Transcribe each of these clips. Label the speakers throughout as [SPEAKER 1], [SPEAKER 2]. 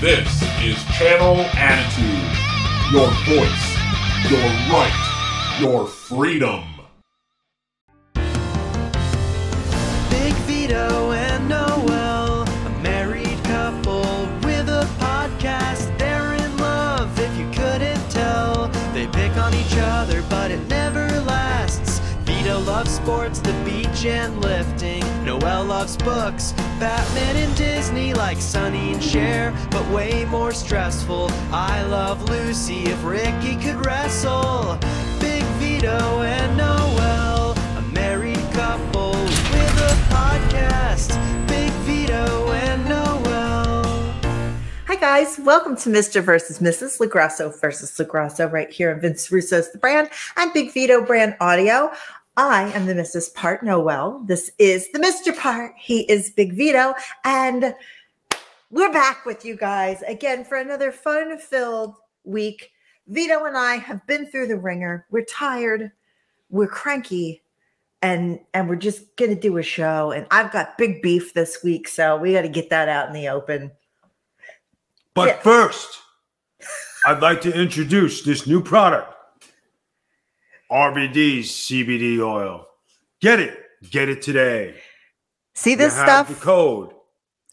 [SPEAKER 1] This is Channel Attitude. Your voice, your right, your freedom.
[SPEAKER 2] Big Vito and Noel, a married couple with a podcast. They're in love, if you couldn't tell. They pick on each other, but it never lasts. Vito loves sports, the beach, and lifting. Noel loves books, Batman and Disney, like Sonny and Cher, but way more stressful. I love Lucy if Ricky could wrestle. Big Vito and Noel, a married couple with a podcast. Big Vito and Noel.
[SPEAKER 3] Hi guys, welcome to Mr. versus Mrs. LoGrasso versus LoGrasso right here on Vince Russo's The Brand and Big Vito Brand Audio. I am the Mrs. Part Noel. This is the Mr. Part. He is Big Vito. And we're back with you guys again for another fun-filled week. Vito and I have been through the ringer. We're tired. We're cranky. And and we're just gonna do a show. And I've got big beef this week, so we got to get that out in the open.
[SPEAKER 4] But
[SPEAKER 3] Yeah.
[SPEAKER 4] first, I'd like to introduce this new product RVD's CBD oil. Get it. Get it today.
[SPEAKER 3] See this
[SPEAKER 4] you have the
[SPEAKER 3] stuff?
[SPEAKER 4] code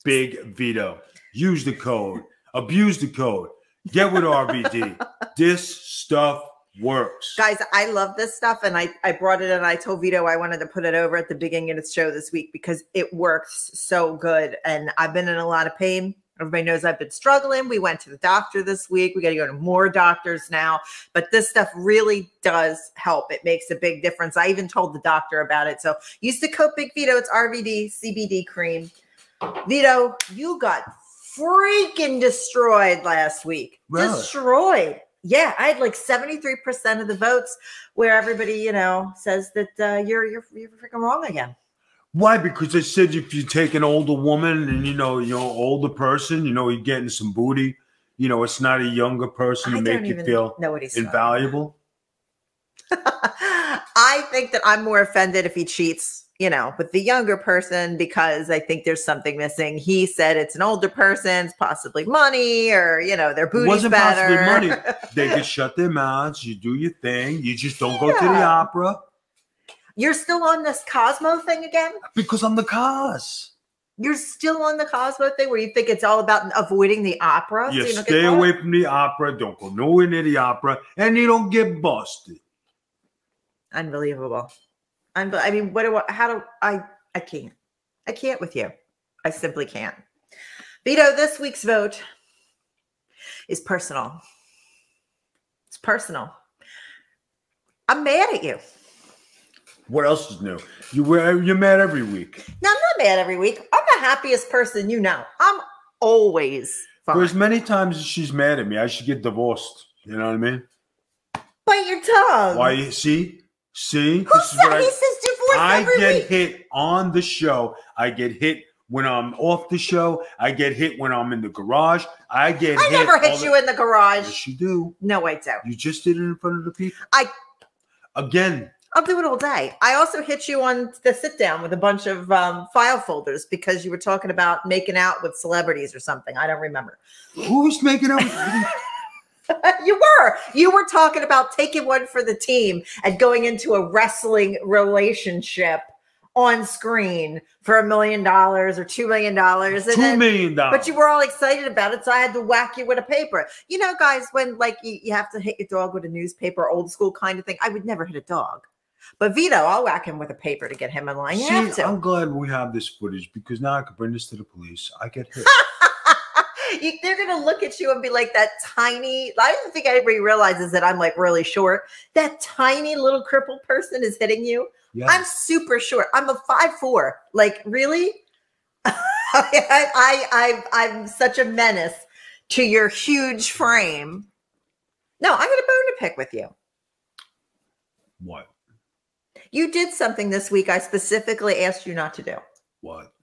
[SPEAKER 4] Big Vito. Use the code. Abuse the code. Get with RVD. this stuff works.
[SPEAKER 3] Guys, I love this stuff. And I, I brought it and I told Vito I wanted to put it over at the beginning of the show this week because it works so good. And I've been in a lot of pain. Everybody knows I've been struggling. We went to the doctor this week. We got to go to more doctors now. But this stuff really does help. It makes a big difference. I even told the doctor about it. So use the code Big Vito. It's RVD CBD cream. Vito, you got freaking destroyed last week.
[SPEAKER 4] Really?
[SPEAKER 3] Destroyed. Yeah, I had like 73% of the votes where everybody, you know, says that uh, you're you're you're freaking wrong again.
[SPEAKER 4] Why? Because they said if you take an older woman and you know, you're an older person, you know, you're getting some booty. You know, it's not a younger person
[SPEAKER 3] I
[SPEAKER 4] to
[SPEAKER 3] don't
[SPEAKER 4] make you feel
[SPEAKER 3] know what he's talking
[SPEAKER 4] invaluable.
[SPEAKER 3] I think that I'm more offended if he cheats, you know, with the younger person because I think there's something missing. He said it's an older person's possibly money or, you know, their
[SPEAKER 4] It
[SPEAKER 3] booty's
[SPEAKER 4] wasn't
[SPEAKER 3] better.
[SPEAKER 4] possibly money. They could shut their mouths. You do your thing. You just don't go to the opera
[SPEAKER 3] You're still on this Cosmo thing again?
[SPEAKER 4] because I'm the cause.
[SPEAKER 3] You're still on the Cosmo thing where you think it's all about avoiding the opera? so
[SPEAKER 4] You
[SPEAKER 3] don't
[SPEAKER 4] stay away from the opera. Don't go nowhere near the opera, and you don't get busted.
[SPEAKER 3] Unbelievable. Unbe- I mean, what do I, how do I, I can't. I can't with you. I simply can't. Vito, this week's vote is personal. It's personal. I'm mad at you.
[SPEAKER 4] What else is new? You wear you're mad every week.
[SPEAKER 3] No, I'm not mad every week. I'm the happiest person you know. I'm always
[SPEAKER 4] For as many times as she's mad at me, I should get divorced. You know what I mean?
[SPEAKER 3] Bite your tongue.
[SPEAKER 4] Why? See, see,
[SPEAKER 3] Who
[SPEAKER 4] this is
[SPEAKER 3] said
[SPEAKER 4] what
[SPEAKER 3] he
[SPEAKER 4] I,
[SPEAKER 3] says divorce
[SPEAKER 4] I
[SPEAKER 3] every
[SPEAKER 4] get
[SPEAKER 3] week?
[SPEAKER 4] hit on the show. I get hit when I'm off the show. I get hit when I'm in the garage. I get.
[SPEAKER 3] Hit I
[SPEAKER 4] hit
[SPEAKER 3] never hit
[SPEAKER 4] the-
[SPEAKER 3] you in the garage.
[SPEAKER 4] Yes, you do.
[SPEAKER 3] No, I don't.
[SPEAKER 4] You just did it in front of the people.
[SPEAKER 3] I-
[SPEAKER 4] again.
[SPEAKER 3] I'll do it all day. I also hit you on the sit down with a bunch of um, file folders because you were talking about making out with celebrities or something. I don't remember.
[SPEAKER 4] Who's making out? with-
[SPEAKER 3] you were. You were talking about taking one for the team and going into a wrestling relationship on screen for a million dollars or two million dollars.
[SPEAKER 4] Two million dollars.
[SPEAKER 3] But you were all excited about it, so I had to whack you with a paper. You know, guys, when like you, you have to hit your dog with a newspaper, old school kind of thing. I would never hit a dog. But Vito, I'll whack him with a paper to get him in line. You
[SPEAKER 4] See,
[SPEAKER 3] have to.
[SPEAKER 4] I'm glad we have this footage because now I can bring this to the police. I get hit.
[SPEAKER 3] you, they're gonna look at you and be like that tiny. I don't think anybody realizes that I'm like really short. That tiny little crippled person is hitting you.
[SPEAKER 4] Yeah.
[SPEAKER 3] I'm super short. I'm a five four. Like really? I, I I I'm such a menace to your huge frame. No, I'm gonna bone to pick with you.
[SPEAKER 4] what?
[SPEAKER 3] You did something this week I specifically asked you not to do.
[SPEAKER 4] What?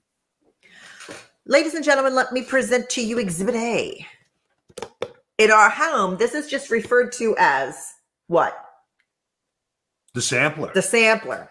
[SPEAKER 3] Ladies and gentlemen, let me present to you Exhibit A. In our home, this is just referred to as what?
[SPEAKER 4] The sampler.
[SPEAKER 3] The sampler.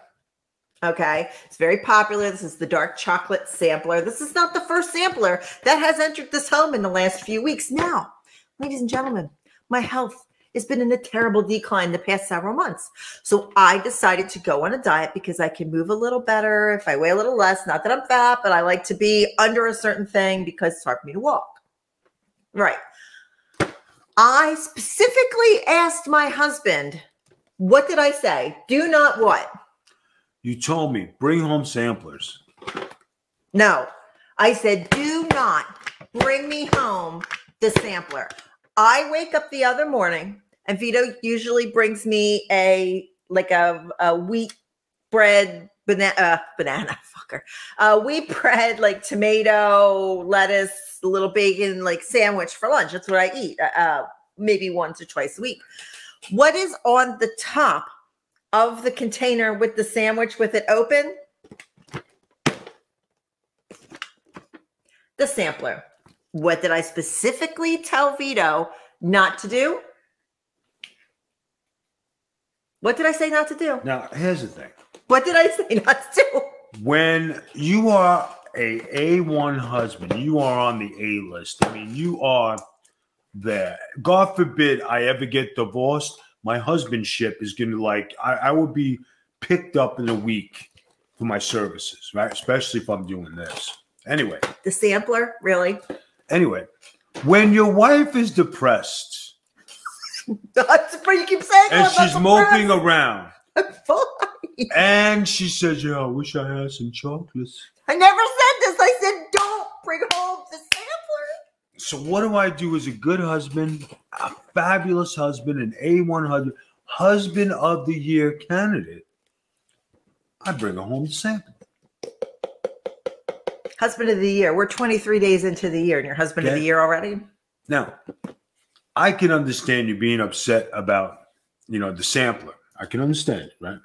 [SPEAKER 3] Okay, it's very popular. This is the dark chocolate sampler. This is not the first sampler that has entered this home in the last few weeks. Now, ladies and gentlemen, my health has been in a terrible decline the past several months. So I decided to go on a diet because I can move a little better if I weigh a little less. Not that I'm fat, but I like to be under a certain thing because it's hard for me to walk. Right. I specifically asked my husband, what did I say? Do not what?
[SPEAKER 4] You told me bring home samplers.
[SPEAKER 3] No, I said, do not bring me home the sampler. I wake up the other morning and Vito usually brings me a like a, a wheat bread banana uh, banana fucker uh, wheat bread like tomato lettuce a little bacon like sandwich for lunch. That's what i eat uh, uh, maybe once or twice a week. What is on the top of the container with the sandwich with it open? The sampler what did i specifically tell vito not to do what did i say not to do
[SPEAKER 4] Now, here's the thing.
[SPEAKER 3] what did i say not to do
[SPEAKER 4] When you are a A1 husband, you are on the A list. I mean, you are there. God forbid I ever get divorced, my husbandship is going to like, I, I would be picked up in a week for my services, right? Especially if I'm doing this. Anyway,
[SPEAKER 3] the sampler really
[SPEAKER 4] anyway, when your wife is depressed
[SPEAKER 3] That's what you keep saying.
[SPEAKER 4] and she's moping around and she says, Yeah, I wish I had some chocolates.
[SPEAKER 3] I never said this. I said don't bring home the sampler.
[SPEAKER 4] So what do I do as a good husband, a fabulous husband, an A1 husband, husband of the year candidate? I bring her home the sample.
[SPEAKER 3] Husband of the year. We're 23 days into the year, and you're husband of the year already.
[SPEAKER 4] Now, I can understand you being upset about, you know, the sampler. I can understand it, right?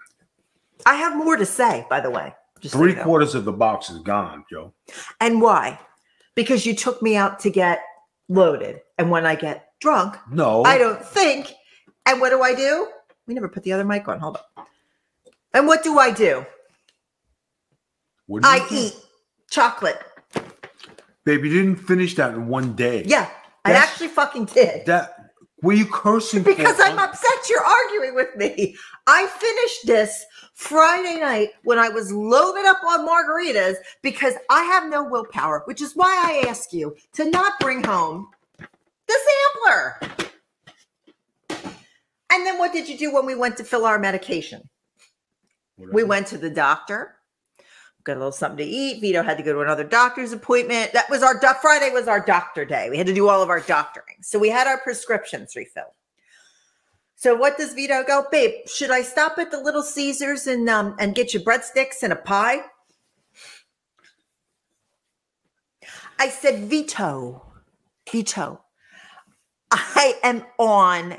[SPEAKER 3] I have more to say, by the way. Just so
[SPEAKER 4] Three
[SPEAKER 3] you know.
[SPEAKER 4] quarters of the box is gone, Joe.
[SPEAKER 3] And why? Because you took me out to get loaded, and when I get drunk,
[SPEAKER 4] No,
[SPEAKER 3] I don't think. And what do I do? We never put the other mic on. Hold on. And what do I do?
[SPEAKER 4] What do
[SPEAKER 3] I
[SPEAKER 4] do?
[SPEAKER 3] eat chocolate.
[SPEAKER 4] Baby, you didn't finish that in one day.
[SPEAKER 3] Yeah, I
[SPEAKER 4] That's-
[SPEAKER 3] actually fucking did.
[SPEAKER 4] That were you cursing for-
[SPEAKER 3] because I'm upset you're arguing with me. I finished this Friday night when I was loaded up on margaritas because I have no willpower, which is why I ask you to not bring home the sampler. And then what did you do when we went to fill our medication? We went to the doctor, got a little something to eat. Vito had to go to another doctor's appointment. That was our doc- Friday was our doctor day. We had to do all of our doctoring. So we had our prescriptions refilled. So what does Vito go, babe? Should I stop at the Little Caesars and um and get you breadsticks and a pie? I said, Vito, Vito, I am on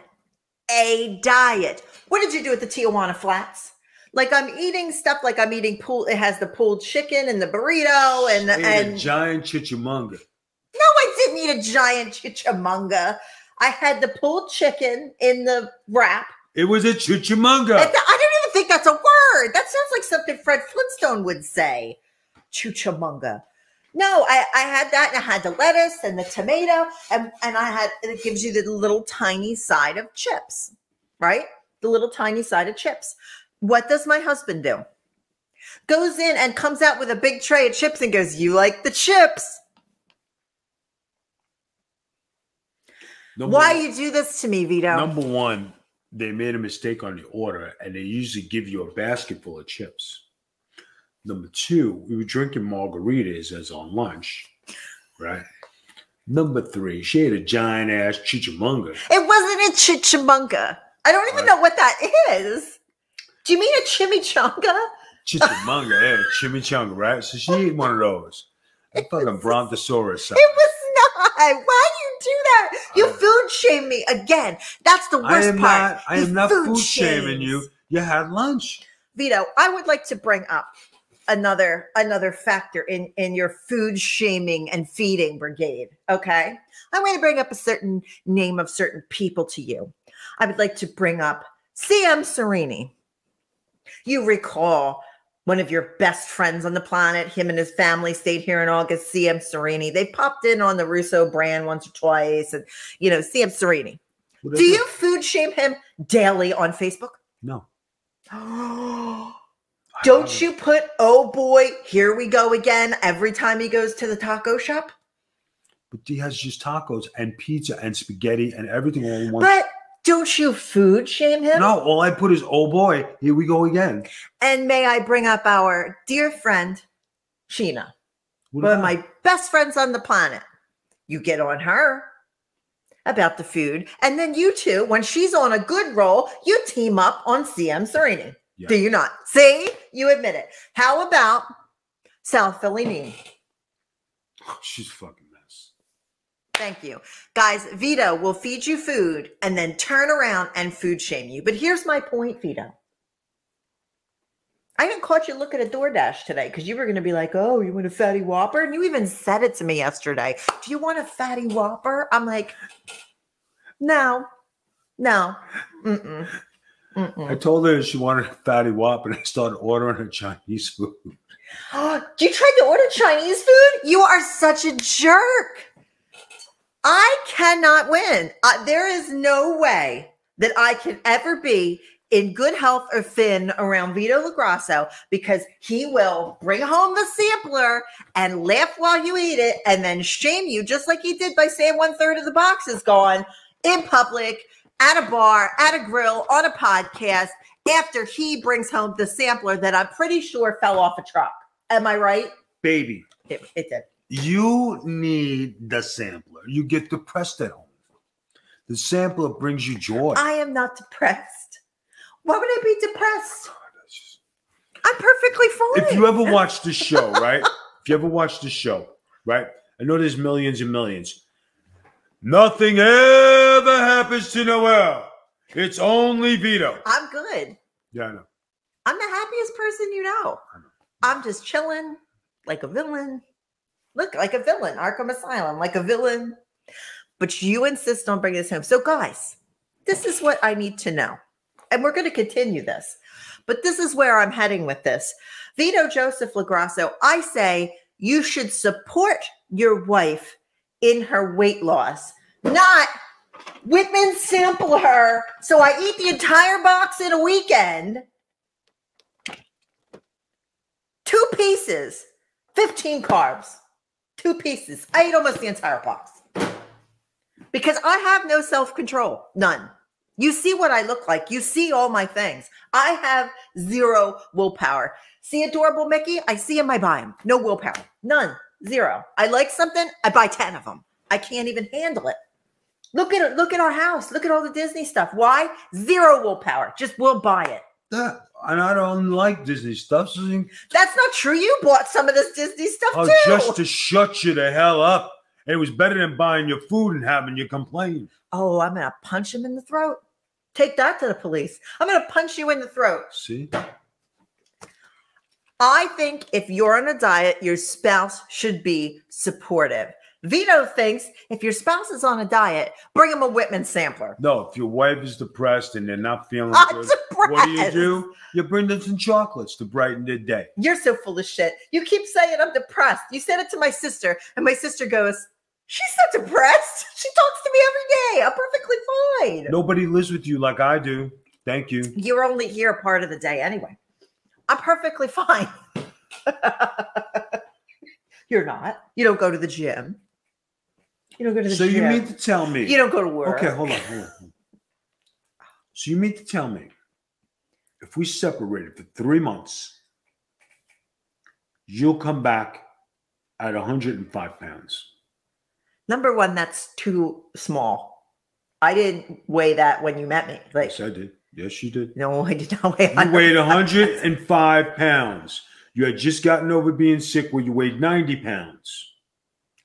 [SPEAKER 3] a diet. What did you do at the Tijuana Flats? Like I'm eating stuff like I'm eating pool. It has the pulled chicken and the burrito and the,
[SPEAKER 4] Ate a
[SPEAKER 3] and
[SPEAKER 4] giant chichimunga.
[SPEAKER 3] no, I didn't eat a giant chichamunga. I had the pulled chicken in the wrap.
[SPEAKER 4] It was a chichimunga.
[SPEAKER 3] That- I don't even think that's a word. That sounds like something Fred Flintstone would say. Chuchamunga. No, I, I had that and I had the lettuce and the tomato and, and I had it gives you the little tiny side of chips, right? The little tiny side of chips. What does my husband do? Goes in and comes out with a big tray of chips and goes, You like the chips?
[SPEAKER 4] Number
[SPEAKER 3] Why
[SPEAKER 4] one-
[SPEAKER 3] you do this to me, Vito?
[SPEAKER 4] Number one, they made a mistake on the order, and they usually give you a basket full of chips. Number two, we were drinking margaritas as on lunch, right? Number three, she had a giant ass chichimunga.
[SPEAKER 3] It wasn't a chichamunga. I don't even know what that is. Do you mean a chimichanga?
[SPEAKER 4] Chichimunga, yeah, chimichanga, right? So she ate one of those. A fucking brontosaurus.
[SPEAKER 3] It was not. Why do you do that? You
[SPEAKER 4] I-
[SPEAKER 3] food shame me again. That's the
[SPEAKER 4] I
[SPEAKER 3] worst
[SPEAKER 4] am
[SPEAKER 3] part.
[SPEAKER 4] not. I am not
[SPEAKER 3] food
[SPEAKER 4] food shaming you. You had lunch.
[SPEAKER 3] Vito, I would like to bring up another another factor in in your food shaming and feeding brigade. Okay, I'm going to bring up a certain name of certain people to you. I would like to bring up CM Serini. You recall one of your best friends on the planet. Him and his family stayed here in August. CM Serini. They popped in on the Russo brand once or twice, and you know, CM Serini.
[SPEAKER 4] What
[SPEAKER 3] Do you food shame him daily on Facebook?
[SPEAKER 4] No.
[SPEAKER 3] Don't you put, oh boy, here we go again every time he goes to the taco shop?
[SPEAKER 4] But he has just tacos and pizza and spaghetti and everything all in one.
[SPEAKER 3] But don't you food shame him?
[SPEAKER 4] no, all I put is, oh boy, here we go again.
[SPEAKER 3] And may I bring up our dear friend, Sheena,
[SPEAKER 4] What
[SPEAKER 3] one of my best friends on the planet. You get on her about the food, and then you two, when she's on a good roll, you team up on CM Serini.
[SPEAKER 4] Yeah.
[SPEAKER 3] Do you not? See, you admit it. How about South Philly Nene?
[SPEAKER 4] She's fucking.
[SPEAKER 3] Thank you. Guys, Vito will feed you food and then turn around and food shame you. But here's my point, Vito. I even caught you looking at DoorDash today because you were going to be like, oh, you want a fatty whopper? And you even said it to me yesterday. Do you want a fatty whopper? I'm like, no, no. Mm-mm.
[SPEAKER 4] I
[SPEAKER 3] Mm-mm.
[SPEAKER 4] told her she wanted a fatty whopper and I started ordering her Chinese food.
[SPEAKER 3] you tried to order Chinese food? You are such a jerk. I cannot win. Uh, there is no way that I can ever be in good health or thin around Vito LoGrasso because he will bring home the sampler and laugh while you eat it and then shame you, just like he did by saying one third of the box is gone in public, at a bar, at a grill, on a podcast after he brings home the sampler that I'm pretty sure fell off a truck. Am I right?
[SPEAKER 4] Baby,
[SPEAKER 3] It, it did.
[SPEAKER 4] You need the sampler. You get depressed at home. The sampler brings you joy.
[SPEAKER 3] I am not depressed. Why would I be depressed? Ah, I'm perfectly fine.
[SPEAKER 4] if you ever watch the show, right? if you ever watch the show, right? I know there's millions and millions. Nothing ever happens to Noel. It's only Vito.
[SPEAKER 3] I'm good.
[SPEAKER 4] Yeah, I know.
[SPEAKER 3] I'm the happiest person you know.
[SPEAKER 4] I know.
[SPEAKER 3] I'm just chilling like a villain. Look, like a villain, Arkham Asylum, like a villain. But you insist on bringing this home. So, guys, this is what I need to know. And we're going to continue this. But this is where I'm heading with this. Vito Joseph LoGrasso, I say you should support your wife in her weight loss, not Whitman sample her so I eat the entire box in a weekend. Two pieces, 15 carbs, two pieces. I ate almost the entire box because I have no self control, none. You see what I look like. You see all my things. I have zero willpower. See adorable Mickey? I see him, I buy him. No willpower. None. Zero. I like something, I buy 10 of them. I can't even handle it. Look at it. Look at our house. Look at all the Disney stuff. Why? Zero willpower. Just will buy it.
[SPEAKER 4] That, and I don't like Disney stuff. So you-
[SPEAKER 3] That's not true. You bought some of this Disney stuff
[SPEAKER 4] oh,
[SPEAKER 3] too.
[SPEAKER 4] just to shut you the hell up. It was better than buying your food and having you complain.
[SPEAKER 3] oh, I'm gonna punch him in the throat. Take that to the police. I'm gonna punch you in the throat.
[SPEAKER 4] See?
[SPEAKER 3] I think if you're on a diet, your spouse should be supportive. Vito thinks if your spouse is on a diet, bring him a Whitman sampler.
[SPEAKER 4] No, if your wife is depressed and they're not feeling
[SPEAKER 3] I'm
[SPEAKER 4] good, what do you do? You bring them some chocolates to brighten their day.
[SPEAKER 3] You're so full of shit. You keep saying I'm depressed. You said it to my sister, and my sister goes, She's not depressed. She talks to me every day. I'm perfectly fine.
[SPEAKER 4] Nobody lives with you like I do. Thank you.
[SPEAKER 3] You're only here a part of the day anyway. I'm perfectly fine. You're not. You don't go to the gym. You don't go to the
[SPEAKER 4] So
[SPEAKER 3] gym.
[SPEAKER 4] you mean to tell me?
[SPEAKER 3] You don't go to work.
[SPEAKER 4] Okay, hold on, hold on. So you mean to tell me if we separated for three months, you'll come back at 105 pounds?
[SPEAKER 3] Number one, that's too small. I didn't weigh that when you met me. Like,
[SPEAKER 4] Yes, I did. Yes, you did.
[SPEAKER 3] no, I did not weigh.
[SPEAKER 4] You weighed 105 pounds. You had just gotten over being sick where you weighed 90 pounds.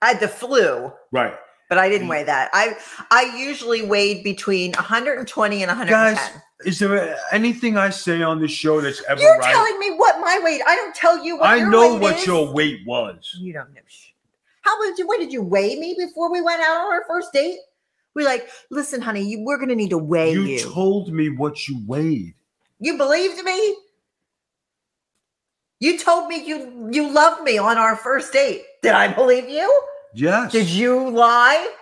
[SPEAKER 3] I had the flu,
[SPEAKER 4] Right.
[SPEAKER 3] but I didn't weigh that. I I usually weighed between 120 and 110.
[SPEAKER 4] Guys, is there anything I say on this show that's ever
[SPEAKER 3] You're
[SPEAKER 4] right?
[SPEAKER 3] telling me what my weight. I don't tell you what
[SPEAKER 4] I
[SPEAKER 3] your
[SPEAKER 4] know
[SPEAKER 3] weight
[SPEAKER 4] what
[SPEAKER 3] is.
[SPEAKER 4] your weight was.
[SPEAKER 3] You don't know shit. How you? What did you weigh me before we went out on our first date? We're like, listen, honey, you, we're gonna need to weigh you.
[SPEAKER 4] You told me what you weighed.
[SPEAKER 3] you believed me? You told me you you loved me on our first date. Did I believe you?
[SPEAKER 4] Yes.
[SPEAKER 3] Did you lie?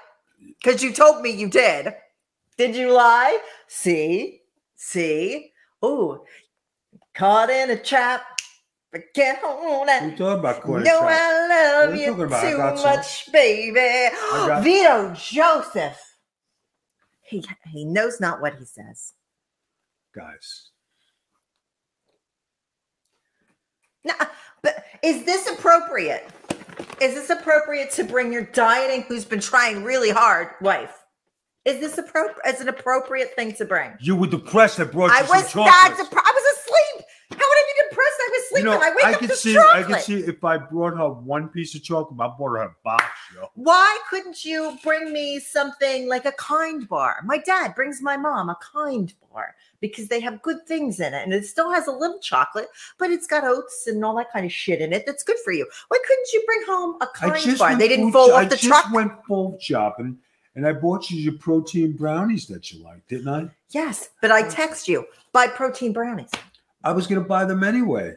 [SPEAKER 3] Because you told me you did. Did you lie? See? See? Ooh, caught in a trap. But can't hold
[SPEAKER 4] We
[SPEAKER 3] it.
[SPEAKER 4] talking about Corey
[SPEAKER 3] No,
[SPEAKER 4] Trout.
[SPEAKER 3] I love
[SPEAKER 4] you
[SPEAKER 3] you
[SPEAKER 4] talking about? I got
[SPEAKER 3] too
[SPEAKER 4] some.
[SPEAKER 3] much, baby. Vito Joseph. He he knows not what he says.
[SPEAKER 4] guys.
[SPEAKER 3] No, but is this appropriate? Is this appropriate to bring your dieting, who's been trying really hard, wife? Is this appropriate? Is an appropriate thing to bring?
[SPEAKER 4] You were depressed. I brought you
[SPEAKER 3] I
[SPEAKER 4] some
[SPEAKER 3] was not.
[SPEAKER 4] chocolates.
[SPEAKER 3] Depre- I was asleep. How would I be I was
[SPEAKER 4] You know,
[SPEAKER 3] I wake
[SPEAKER 4] I
[SPEAKER 3] up
[SPEAKER 4] could see.
[SPEAKER 3] chocolate.
[SPEAKER 4] I could see if I brought her one piece of chocolate. I brought her a box, yo.
[SPEAKER 3] Why couldn't you bring me something like a kind bar? My dad brings my mom a kind bar because they have good things in it and it still has a little chocolate, but it's got oats and all that kind of shit in it that's good for you. Why couldn't you bring home a kind bar? They didn't fall off
[SPEAKER 4] I
[SPEAKER 3] the
[SPEAKER 4] just
[SPEAKER 3] truck.
[SPEAKER 4] went full shopping, and I bought you your protein brownies that you like, didn't I?
[SPEAKER 3] yes, but I text you buy protein brownies.
[SPEAKER 4] I was gonna buy them anyway.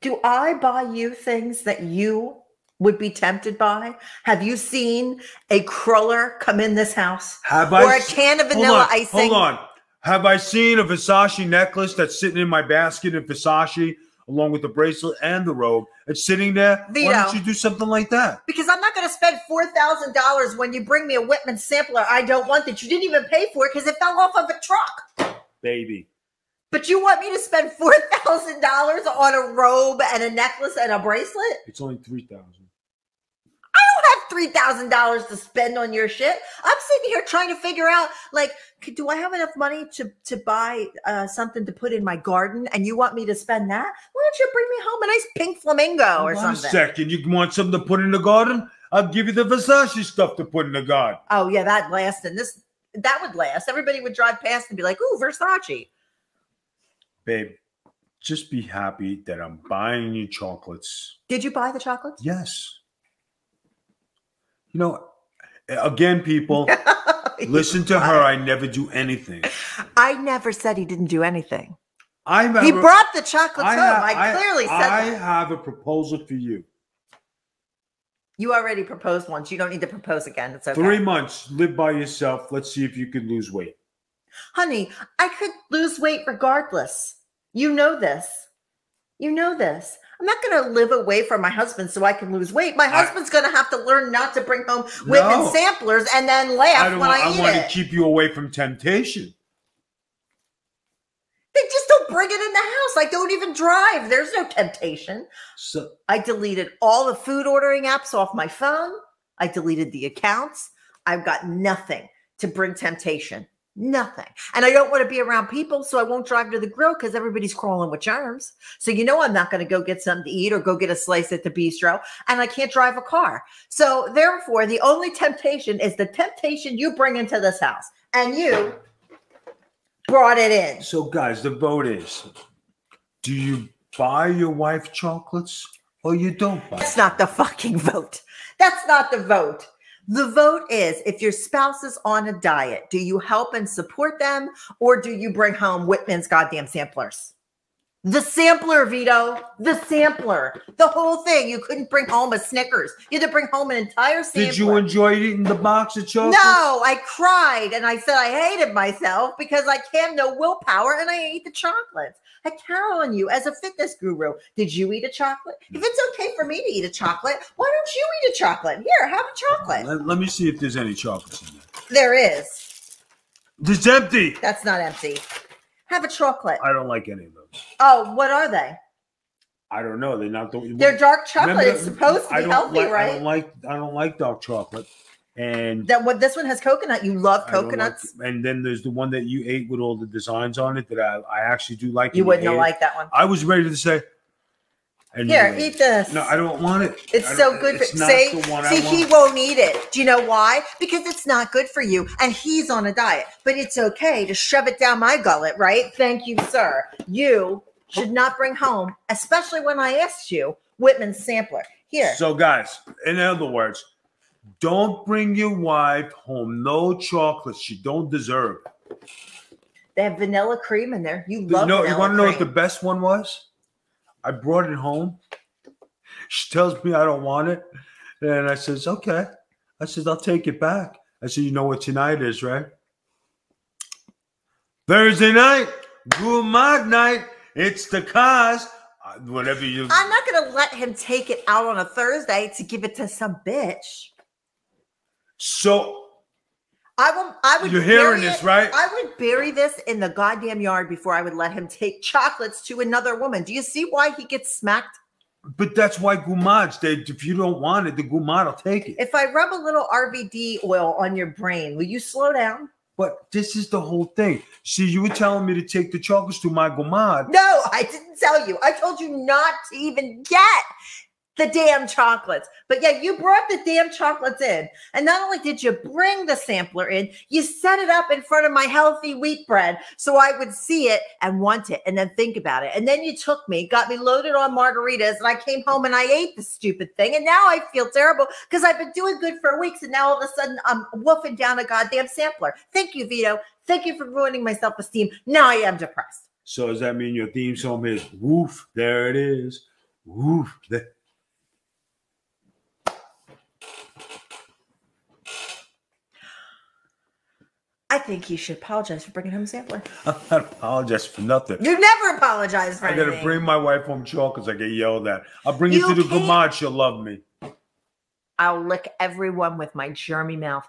[SPEAKER 3] Do I buy you things that you would be tempted by? Have you seen a cruller come in this house?
[SPEAKER 4] Have
[SPEAKER 3] Or
[SPEAKER 4] I?
[SPEAKER 3] a
[SPEAKER 4] s-
[SPEAKER 3] can of
[SPEAKER 4] Hold
[SPEAKER 3] vanilla
[SPEAKER 4] on,
[SPEAKER 3] icing?
[SPEAKER 4] Hold on. Have I seen a Versace necklace that's sitting in my basket in Versace, along with the bracelet and the robe? It's sitting there. Why don't you do something like that?
[SPEAKER 3] Because I'm not going to spend four thousand dollars when you bring me a Whitman sampler. I don't want that. You didn't even pay for it because it fell off of a truck.
[SPEAKER 4] Baby.
[SPEAKER 3] But you want me to spend four thousand dollars on a robe and a necklace and a bracelet?
[SPEAKER 4] It's only three thousand.
[SPEAKER 3] I don't have three thousand dollars to spend on your shit. I'm sitting here trying to figure out, like, do I have enough money to to buy uh, something to put in my garden? And you want me to spend that? Why don't you bring me home a nice pink flamingo or
[SPEAKER 4] Hold on a
[SPEAKER 3] something?
[SPEAKER 4] second. You want something to put in the garden? I'll give you the Versace stuff to put in the garden.
[SPEAKER 3] Oh yeah, that lasts, and this that would last. Everybody would drive past and be like, "Ooh, Versace."
[SPEAKER 4] Babe, just be happy that I'm buying you chocolates.
[SPEAKER 3] Did you buy the chocolates?
[SPEAKER 4] Yes. You know, again, people, listen to her. I never do anything.
[SPEAKER 3] I never said he didn't do anything.
[SPEAKER 4] I have
[SPEAKER 3] He brought the chocolates
[SPEAKER 4] I
[SPEAKER 3] home.
[SPEAKER 4] have-
[SPEAKER 3] I clearly said
[SPEAKER 4] I
[SPEAKER 3] that.
[SPEAKER 4] have a proposal for you.
[SPEAKER 3] You already proposed once. You don't need to propose again. It's okay.
[SPEAKER 4] Three months, live by yourself. Let's see if you can lose weight.
[SPEAKER 3] Honey, I could lose weight regardless. You know this. You know this. I'm not going to live away from my husband so I can lose weight. My husband's going to have to learn not to bring home
[SPEAKER 4] No.
[SPEAKER 3] samplers and then laugh
[SPEAKER 4] when I
[SPEAKER 3] when
[SPEAKER 4] want,
[SPEAKER 3] I,
[SPEAKER 4] I
[SPEAKER 3] eat
[SPEAKER 4] want
[SPEAKER 3] it.
[SPEAKER 4] to keep you away from temptation.
[SPEAKER 3] they just don't bring it in the house. I don't even drive. There's no temptation.
[SPEAKER 4] So
[SPEAKER 3] I deleted all the food ordering apps off my phone. I deleted the accounts. I've got nothing to bring temptation. Nothing. And I don't want to be around people, so I won't drive to the grill because everybody's crawling with germs. So you know I'm not going to go get something to eat or go get a slice at the bistro, and I can't drive a car. So therefore, the only temptation is the temptation you bring into this house, and you brought it in.
[SPEAKER 4] So, guys, the vote is: Do you buy your wife chocolates or you don't buy?
[SPEAKER 3] That's not the fucking vote. That's not the vote. The vote is if your spouse is on a diet, do you help and support them or do you bring home Whitman's goddamn samplers? The sampler, Vito. The sampler. The whole thing. You couldn't bring home a Snickers. You had to bring home an entire sampler.
[SPEAKER 4] Did you enjoy eating the box of chocolates?
[SPEAKER 3] No, I cried and I said I hated myself because I have no willpower and I ate the chocolates. I count on you as a fitness guru. Did you eat a chocolate? Mm. If it's okay for me to eat a chocolate, why don't you eat a chocolate? Here, have a chocolate.
[SPEAKER 4] Let, let me see if there's any chocolates in there.
[SPEAKER 3] There is.
[SPEAKER 4] It's empty.
[SPEAKER 3] That's not empty. Have a chocolate.
[SPEAKER 4] I don't like any of those.
[SPEAKER 3] Oh, what are they?
[SPEAKER 4] I don't know. They're not the.
[SPEAKER 3] They're dark chocolate.
[SPEAKER 4] Remember
[SPEAKER 3] It's supposed to be healthy,
[SPEAKER 4] like, I don't like. I don't like dark chocolate. And
[SPEAKER 3] that what this one has coconut. You love
[SPEAKER 4] don't like-
[SPEAKER 3] coconuts.
[SPEAKER 4] and then there's the one that you ate with all the designs on it that I, I actually do like.
[SPEAKER 3] you wouldn't have
[SPEAKER 4] ate it.
[SPEAKER 3] liked that one.
[SPEAKER 4] I was ready to say. and
[SPEAKER 3] Here, eat this.
[SPEAKER 4] No, I don't want it.
[SPEAKER 3] It's so good for
[SPEAKER 4] it's not
[SPEAKER 3] see,
[SPEAKER 4] the one I
[SPEAKER 3] see he won't eat it. Do you know why? Because it's not good for you and he's on a diet. But it's okay to shove it down my gullet, right? Thank you, sir. You should not bring home, especially when I asked you, Whitman's sampler. Here.
[SPEAKER 4] So, guys, in other words, don't bring your wife home no chocolate she don't deserve.
[SPEAKER 3] They have vanilla cream in there. You love
[SPEAKER 4] know, you want to know what the best one was? I brought it home. She tells me I don't want it. And I says, okay. I says, I'll take it back. I said, you know what tonight is, right? Thursday night, good night. It's the cars. Uh, Whatever you.
[SPEAKER 3] I'm not going to let him take it out on a Thursday to give it to some bitch.
[SPEAKER 4] So
[SPEAKER 3] I will. I would.
[SPEAKER 4] You're hearing
[SPEAKER 3] bury
[SPEAKER 4] this,
[SPEAKER 3] it-
[SPEAKER 4] right?
[SPEAKER 3] I would bury this in the goddamn yard before I would let him take chocolates to another woman. Do you see why he gets smacked?
[SPEAKER 4] But that's why Gumads, they if you don't want it, the Gumad will take it.
[SPEAKER 3] If I rub a little RVD oil on your brain, will you slow down?
[SPEAKER 4] But this is the whole thing. See, you were telling me to take the chocolates to my Gumad.
[SPEAKER 3] No, I didn't tell you. I told you not to even get the damn chocolates. But yeah, you brought the damn chocolates in. And not only did you bring the sampler in, you set it up in front of my healthy wheat bread so I would see it and want it and then think about it. And then you took me, got me loaded on margaritas, and I came home and I ate the stupid thing. And now I feel terrible because I've been doing good for weeks. And now all of a sudden I'm woofing down a goddamn sampler. Thank you, Vito. Thank you for ruining my self esteem. Now I am depressed.
[SPEAKER 4] So does that mean your theme song is woof? There it is. Woof. There.
[SPEAKER 3] I think you should apologize for bringing home a sampler.
[SPEAKER 4] I'm not apologizing for nothing.
[SPEAKER 3] You never apologize for anything.
[SPEAKER 4] I gotta bring my wife home chocolates. I get yelled at. I'll bring you,
[SPEAKER 3] You
[SPEAKER 4] to the
[SPEAKER 3] can't-.
[SPEAKER 4] She'll love me.
[SPEAKER 3] I'll lick everyone with my germy mouth.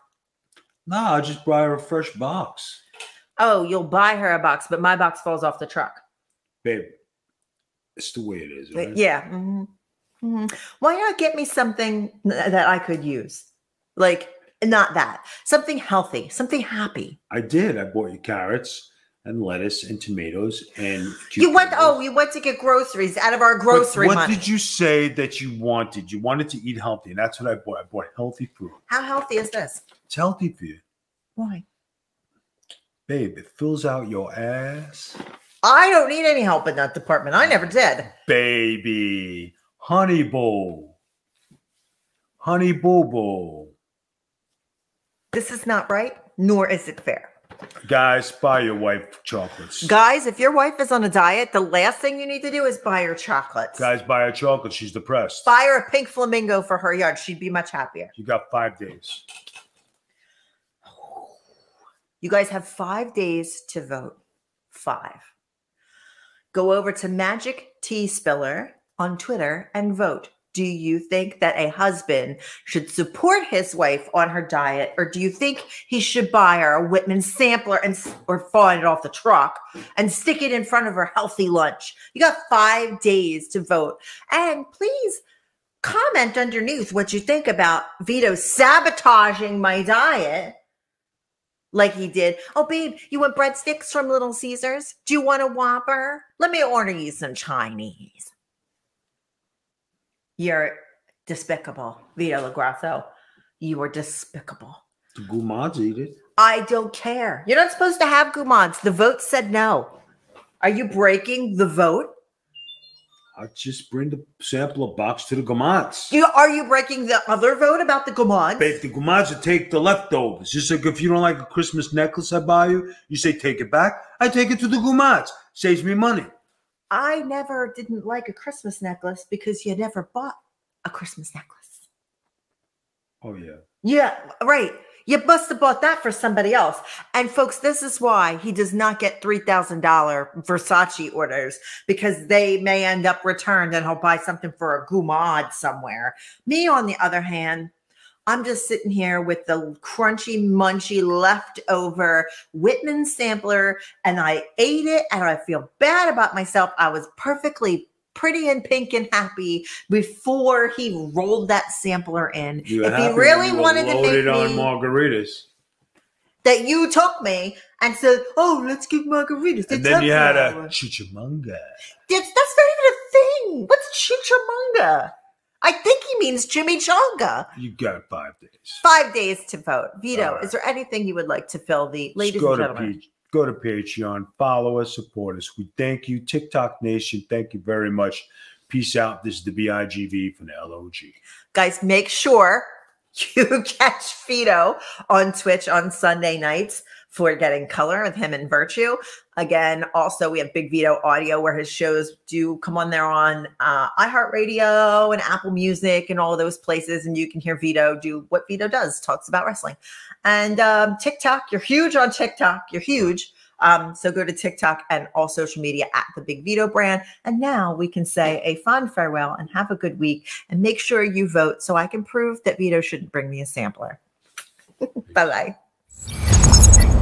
[SPEAKER 4] Nah, I just buy her a fresh box,
[SPEAKER 3] Oh, you'll buy her a box, but my box falls off the truck.
[SPEAKER 4] babe. It's the way it is. Right?
[SPEAKER 3] yeah. mhm, mhm. Why not get me something that I could use? Like, not that. Something healthy, something happy.
[SPEAKER 4] I did. I bought you carrots and lettuce and tomatoes and.
[SPEAKER 3] You went, oh, you went to get groceries out of our
[SPEAKER 4] But
[SPEAKER 3] grocery
[SPEAKER 4] what
[SPEAKER 3] money.
[SPEAKER 4] did you say that you wanted? You wanted to eat healthy, and that's what I bought. I bought healthy food.
[SPEAKER 3] How healthy is this?
[SPEAKER 4] It's healthy for you,
[SPEAKER 3] Why?
[SPEAKER 4] babe. It fills out your ass,
[SPEAKER 3] I don't need any help in that department. I never did.
[SPEAKER 4] baby. Honey bowl, honey boo boo.
[SPEAKER 3] This is not right, nor is it fair.
[SPEAKER 4] Guys, buy your wife chocolates.
[SPEAKER 3] Guys, if your wife is on a diet, the last thing you need to do is buy her chocolates.
[SPEAKER 4] Guys, buy her chocolate. She's depressed.
[SPEAKER 3] buy her a pink flamingo for her yard. She'd be much happier.
[SPEAKER 4] You got five days.
[SPEAKER 3] You guys have five days to vote. Five. Go over to Magic T Spiller on Twitter and vote. Do you think that a husband should support his wife on her diet, or do you think he should buy her a Whitman sampler and or find it off the truck and stick it in front of her healthy lunch? You got five days to vote, and please comment underneath what you think about Vito sabotaging my diet like he did. Oh, babe, you want breadsticks from Little Caesars? Do you want a Whopper? Let me order you some Chinese. You're despicable, Vito LoGrasso. You are despicable.
[SPEAKER 4] The Gumads eat it.
[SPEAKER 3] I don't care. You're not supposed to have gourmands. The vote said no. Are you breaking the vote?
[SPEAKER 4] I just bring the sampler box to the Gumads.
[SPEAKER 3] You are you breaking the other vote about the gourmands?
[SPEAKER 4] Babe, the Gumads will take the leftovers. Just like if you don't like a Christmas necklace I buy you, you say take it back. I take it to the Gumads. Saves me money.
[SPEAKER 3] I never didn't like a Christmas necklace because you never bought a Christmas necklace.
[SPEAKER 4] Oh yeah.
[SPEAKER 3] Yeah, right. You must have bought that for somebody else. And folks, this is why he does not get $3,000 Versace orders because they may end up returned and he'll buy something for a gumad somewhere. Me, on the other hand, I'm just sitting here with the crunchy, munchy, leftover Whitman sampler, and I ate it and I feel bad about myself. I was perfectly pretty and pink and happy before he rolled that sampler in.
[SPEAKER 4] You
[SPEAKER 3] if he really wanted to make
[SPEAKER 4] on
[SPEAKER 3] me
[SPEAKER 4] margaritas.
[SPEAKER 3] that you took me and said, "Oh, let's get margaritas."
[SPEAKER 4] And then you had a
[SPEAKER 3] April."
[SPEAKER 4] chichimunga.
[SPEAKER 3] That's, that's not even a thing. What's chichamanga? I think he means Jimmy chimichanga.
[SPEAKER 4] You got five days.
[SPEAKER 3] Five days to vote. Vito,
[SPEAKER 4] right.
[SPEAKER 3] is there anything you would like to fill the ladies
[SPEAKER 4] go
[SPEAKER 3] and
[SPEAKER 4] to
[SPEAKER 3] gentlemen?
[SPEAKER 4] Go to Patreon, follow us, support us. We thank you, TikTok Nation. Thank you very much. Peace out. This is the BIGV from the LOG.
[SPEAKER 3] Guys, make sure you catch Vito on Twitch on Sunday nights for getting color with him and Virtue. Again, also we have Big Vito Audio where his shows do come on there on uh, iHeartRadio and Apple Music and all those places, and you can hear Vito do what Vito does, talks about wrestling. And um, TikTok, you're huge on TikTok. You're huge. Um, so go to TikTok and all social media at the Big Vito brand. And now we can say a fond farewell and have a good week. And make sure you vote so I can prove that Vito shouldn't bring me a sampler. bye bye.